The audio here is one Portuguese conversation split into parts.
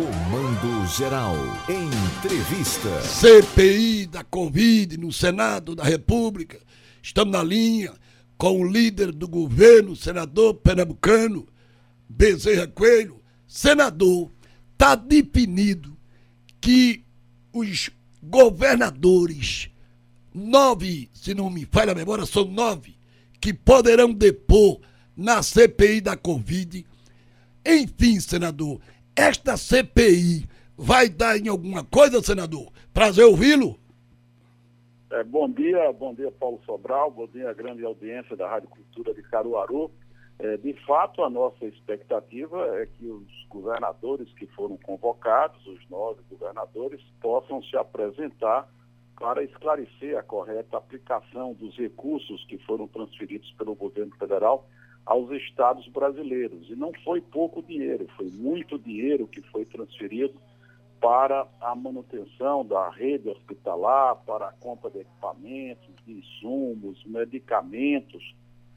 Comando Geral. Entrevista. CPI da Covid no Senado da República. Estamos na linha com o líder do governo, senador pernambucano, Bezerra Coelho. Senador, está definido que os governadores, nove, se não me falha a memória, são nove, que poderão depor na CPI da Covid. Enfim, senador, esta CPI vai dar em alguma coisa, senador? Prazer ouvi-lo. É, bom dia, bom dia Paulo Sobral, bom dia grande audiência da Rádio Cultura de Caruaru. É, de fato, a nossa expectativa é que os governadores que foram convocados, os nove governadores, possam se apresentar para esclarecer a correta aplicação dos recursos que foram transferidos pelo governo federal aos estados brasileiros. E não foi pouco dinheiro, foi muito dinheiro que foi transferido para a manutenção da rede hospitalar, para a compra de equipamentos, de insumos, medicamentos.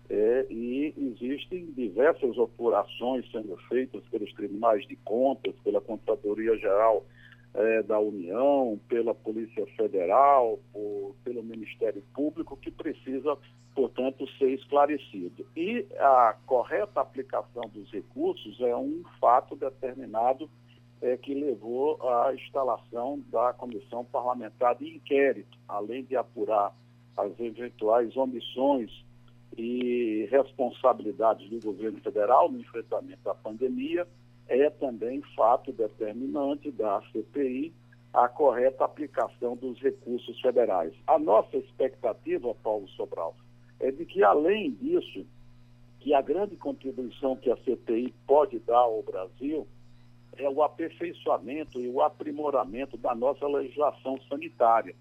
É, e existem diversas operações sendo feitas pelos tribunais de contas, pela Contadoria Geral é, da União, pela Polícia Federal, por, pelo Ministério Público, que precisa, portanto, ser esclarecido. E a correta aplicação dos recursos é um fato determinado é, que levou à instalação da Comissão Parlamentar de Inquérito, além de apurar as eventuais omissões e responsabilidades do governo federal no enfrentamento da pandemia é também fato determinante da CPI a correta aplicação dos recursos federais. A nossa expectativa, Paulo Sobral, é de que, além disso, que a grande contribuição que a CPI pode dar ao Brasil é o aperfeiçoamento e o aprimoramento da nossa legislação sanitária.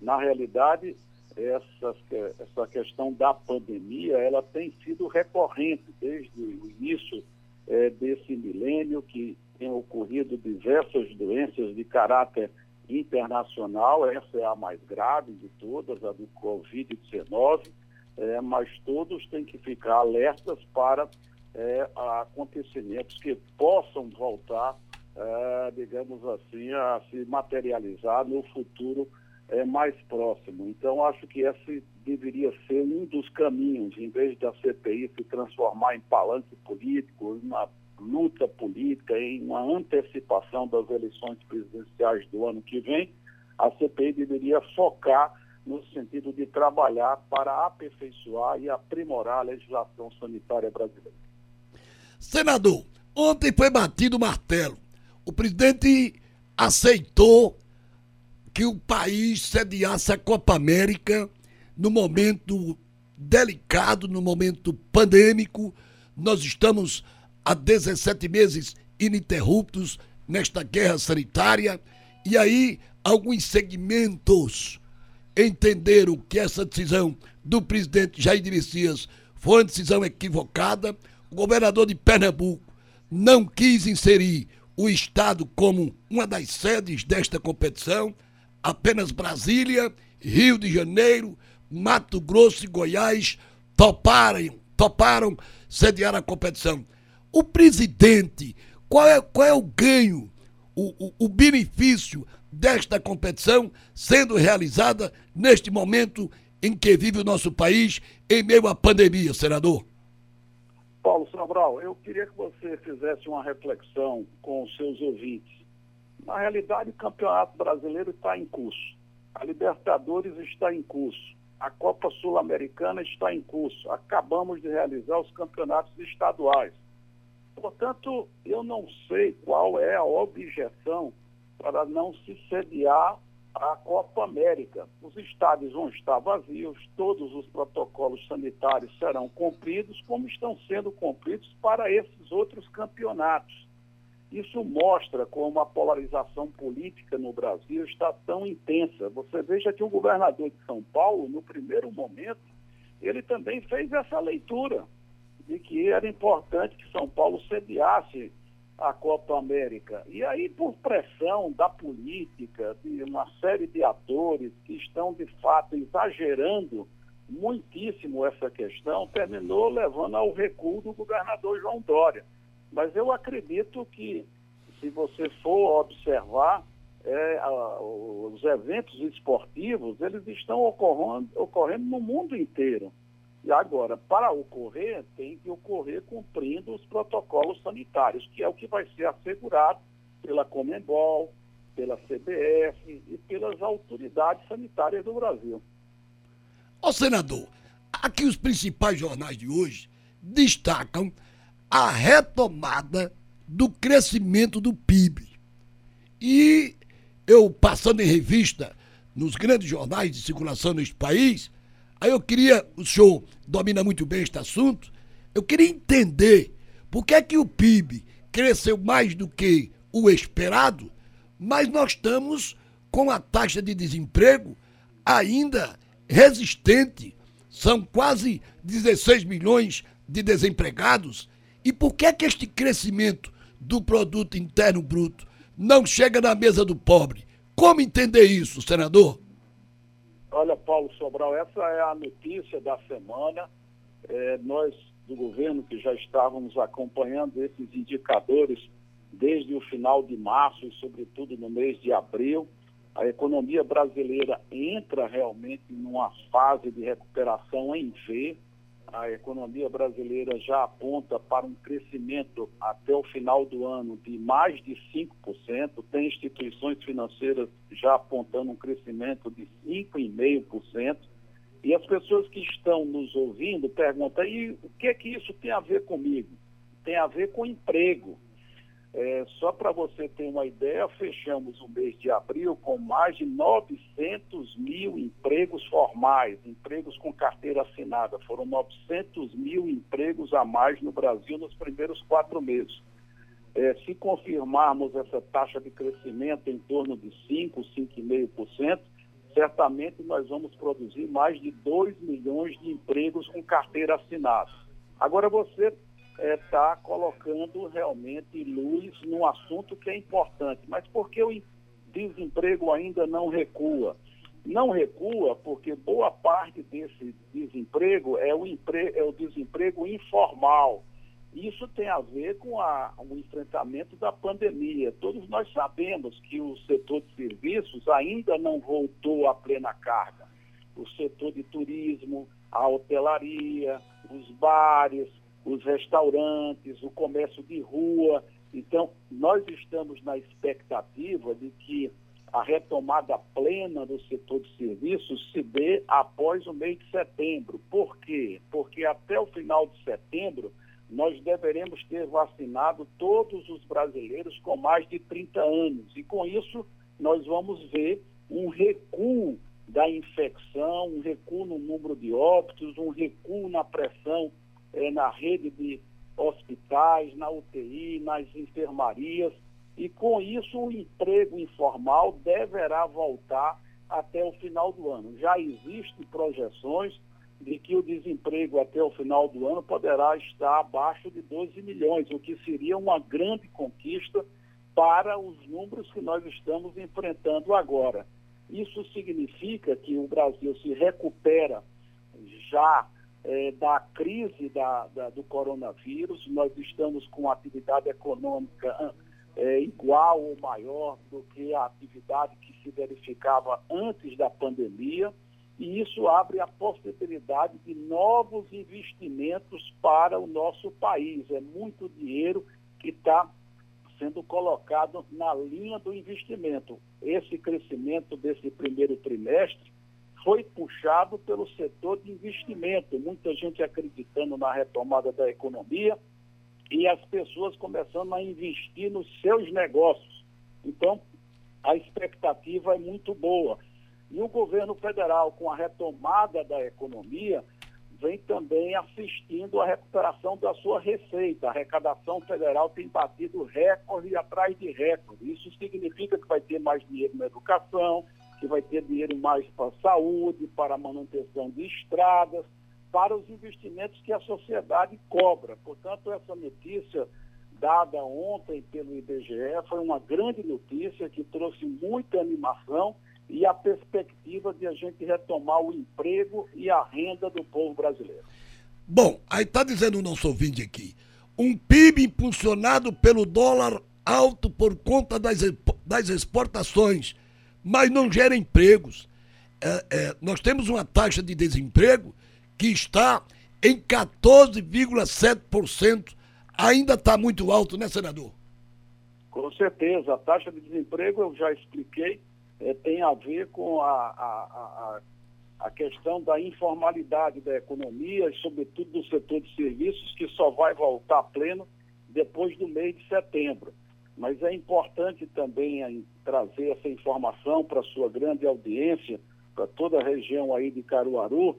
Na realidade, essa, essa questão da pandemia, ela tem sido recorrente desde o início é, desse milênio, que tem ocorrido diversas doenças de caráter internacional, essa é a mais grave de todas, a do Covid-19, é, mas todos têm que ficar alertas para é, acontecimentos que possam voltar, é, digamos assim, a se materializar no futuro é, mais próximo. Então, acho que esse deveria ser um dos caminhos, em vez da CPI se transformar em palanque político, em uma luta política, em uma antecipação das eleições presidenciais do ano que vem, a CPI deveria focar no sentido de trabalhar para aperfeiçoar e aprimorar a legislação sanitária brasileira. Senador, ontem foi batido o martelo. O presidente aceitou que o país sediasse a Copa América no momento delicado, no momento pandêmico. Nós estamos há 17 meses ininterruptos nesta guerra sanitária e aí alguns segmentos entenderam que essa decisão do presidente Jair Messias foi uma decisão equivocada. O governador de Pernambuco não quis inserir o estado como uma das sedes desta competição apenas Brasília, Rio de Janeiro, Mato Grosso e Goiás toparam, toparam sediar a competição. O presidente, qual é, qual é o ganho, o, o, o benefício desta competição sendo realizada neste momento em que vive o nosso país em meio à pandemia, senador? Paulo Sobral, eu queria que você fizesse uma reflexão com os seus ouvintes na realidade, o Campeonato Brasileiro está em curso. A Libertadores está em curso. A Copa Sul-Americana está em curso. Acabamos de realizar os campeonatos estaduais. Portanto, eu não sei qual é a objeção para não se sediar a Copa América. Os estádios vão estar vazios, todos os protocolos sanitários serão cumpridos, como estão sendo cumpridos para esses outros campeonatos. Isso mostra como a polarização política no Brasil está tão intensa. Você veja que o governador de São Paulo, no primeiro momento, ele também fez essa leitura de que era importante que São Paulo sediasse a Copa América. E aí, por pressão da política, de uma série de atores que estão, de fato, exagerando muitíssimo essa questão, terminou levando ao recuo do governador João Dória. Mas eu acredito que se você for observar, é, a, os eventos esportivos, eles estão ocorrendo, ocorrendo no mundo inteiro. E agora, para ocorrer, tem que ocorrer cumprindo os protocolos sanitários, que é o que vai ser assegurado pela Comembol, pela CBF e pelas autoridades sanitárias do Brasil. Ó senador, aqui os principais jornais de hoje destacam a retomada do crescimento do PIB. E eu, passando em revista nos grandes jornais de circulação neste país, aí eu queria, o senhor domina muito bem este assunto, eu queria entender por que é que o PIB cresceu mais do que o esperado, mas nós estamos com a taxa de desemprego ainda resistente. São quase 16 milhões de desempregados. E por que é que este crescimento do produto interno bruto não chega na mesa do pobre? Como entender isso, senador? Olha, Paulo Sobral, essa é a notícia da semana. É, nós do governo que já estávamos acompanhando esses indicadores desde o final de março e, sobretudo, no mês de abril. A economia brasileira entra realmente numa fase de recuperação em V. A economia brasileira já aponta para um crescimento até o final do ano de mais de 5%. Tem instituições financeiras já apontando um crescimento de 5,5%. E as pessoas que estão nos ouvindo perguntam: e o que é que isso tem a ver comigo? Tem a ver com emprego. É, só para você ter uma ideia, fechamos o mês de abril com mais de 900 mil empregos formais, empregos com carteira assinada. Foram 900 mil empregos a mais no Brasil nos primeiros quatro meses. É, se confirmarmos essa taxa de crescimento em torno de 5, 5,5%, certamente nós vamos produzir mais de 2 milhões de empregos com carteira assinada. Agora você está é, tá colocando realmente luz num assunto que é importante. Mas por que o desemprego ainda não recua? Não recua porque boa parte desse desemprego é o, empre... é o desemprego informal. Isso tem a ver com a, o enfrentamento da pandemia. Todos nós sabemos que o setor de serviços ainda não voltou à plena carga. O setor de turismo, a hotelaria, os bares, os restaurantes, o comércio de rua. Então, nós estamos na expectativa de que a retomada plena do setor de serviços se dê após o mês de setembro. Por quê? Porque até o final de setembro nós deveremos ter vacinado todos os brasileiros com mais de 30 anos. E com isso nós vamos ver um recuo da infecção, um recuo no número de óbitos, um recuo na pressão é, na rede de hospitais, na UTI, nas enfermarias, e com isso o emprego informal deverá voltar até o final do ano. Já existem projeções de que o desemprego até o final do ano poderá estar abaixo de 12 milhões, o que seria uma grande conquista para os números que nós estamos enfrentando agora. Isso significa que o Brasil se recupera já é, da crise da, da, do coronavírus. Nós estamos com atividade econômica é, igual ou maior do que a atividade que se verificava antes da pandemia, e isso abre a possibilidade de novos investimentos para o nosso país. É muito dinheiro que está sendo colocado na linha do investimento. Esse crescimento desse primeiro trimestre foi puxado pelo setor de investimento, muita gente acreditando na retomada da economia e as pessoas começando a investir nos seus negócios. Então, a expectativa é muito boa. E o governo federal, com a retomada da economia, vem também assistindo à recuperação da sua receita. A arrecadação federal tem batido recorde atrás de recorde. Isso significa que vai ter mais dinheiro na educação, que vai ter dinheiro mais para a saúde, para a manutenção de estradas, para os investimentos que a sociedade cobra. Portanto, essa notícia dada ontem pelo IBGE foi uma grande notícia que trouxe muita animação e a perspectiva de a gente retomar o emprego e a renda do povo brasileiro. Bom, aí está dizendo o nosso ouvinte aqui, um PIB impulsionado pelo dólar alto por conta das, das exportações, mas não gera empregos. É, é, nós temos uma taxa de desemprego que está em 14,7%. Ainda está muito alto, né, senador? Com certeza. A taxa de desemprego, eu já expliquei, é, tem a ver com a, a, a, a questão da informalidade da economia e, sobretudo, do setor de serviços, que só vai voltar pleno depois do mês de setembro. Mas é importante também trazer essa informação para a sua grande audiência, para toda a região aí de Caruaru,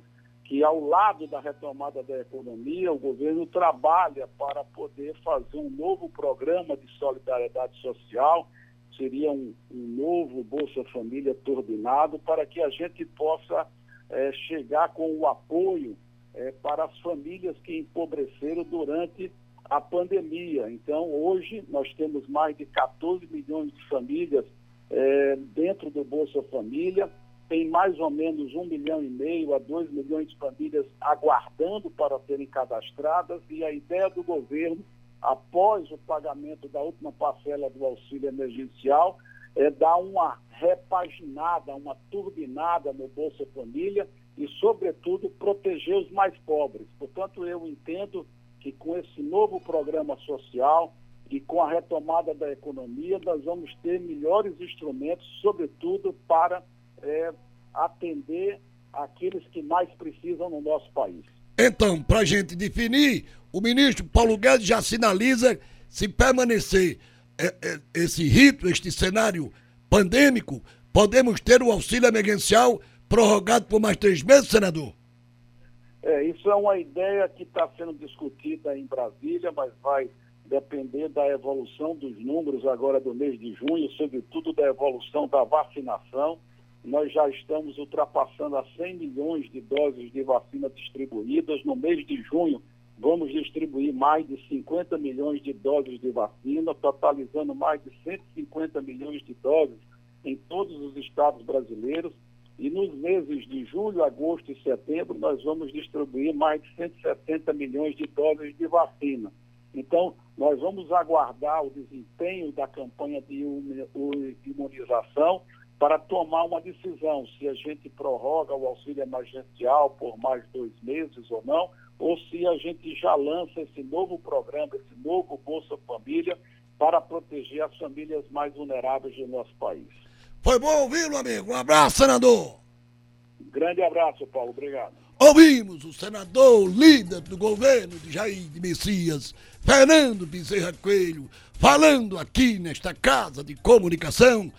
que ao lado da retomada da economia, o governo trabalha para poder fazer um novo programa de solidariedade social, seria um, um novo Bolsa Família turbinado, para que a gente possa é, chegar com o apoio é, para as famílias que empobreceram durante a pandemia. Então, hoje, nós temos mais de 14 milhões de famílias é, dentro do Bolsa Família tem mais ou menos um milhão e meio a dois milhões de famílias aguardando para serem cadastradas e a ideia do governo, após o pagamento da última parcela do auxílio emergencial, é dar uma repaginada, uma turbinada no Bolsa Família e, sobretudo, proteger os mais pobres. Portanto, eu entendo que com esse novo programa social e com a retomada da economia, nós vamos ter melhores instrumentos, sobretudo para é, atender aqueles que mais precisam no nosso país. Então, para a gente definir, o ministro Paulo Guedes já sinaliza se permanecer é, é, esse rito, este cenário pandêmico, podemos ter o auxílio emergencial prorrogado por mais três meses, senador? É, isso é uma ideia que está sendo discutida em Brasília, mas vai depender da evolução dos números agora do mês de junho, sobretudo da evolução da vacinação nós já estamos ultrapassando a 100 milhões de doses de vacina distribuídas. No mês de junho, vamos distribuir mais de 50 milhões de doses de vacina, totalizando mais de 150 milhões de doses em todos os estados brasileiros. E nos meses de julho, agosto e setembro, nós vamos distribuir mais de 170 milhões de doses de vacina. Então, nós vamos aguardar o desempenho da campanha de imunização para tomar uma decisão se a gente prorroga o auxílio emergencial por mais dois meses ou não, ou se a gente já lança esse novo programa, esse novo Bolsa Família, para proteger as famílias mais vulneráveis do nosso país. Foi bom ouvi-lo, amigo. Um abraço, senador. Grande abraço, Paulo. Obrigado. Ouvimos o senador, líder do governo de Jair de Messias, Fernando Bezerra Coelho, falando aqui nesta casa de comunicação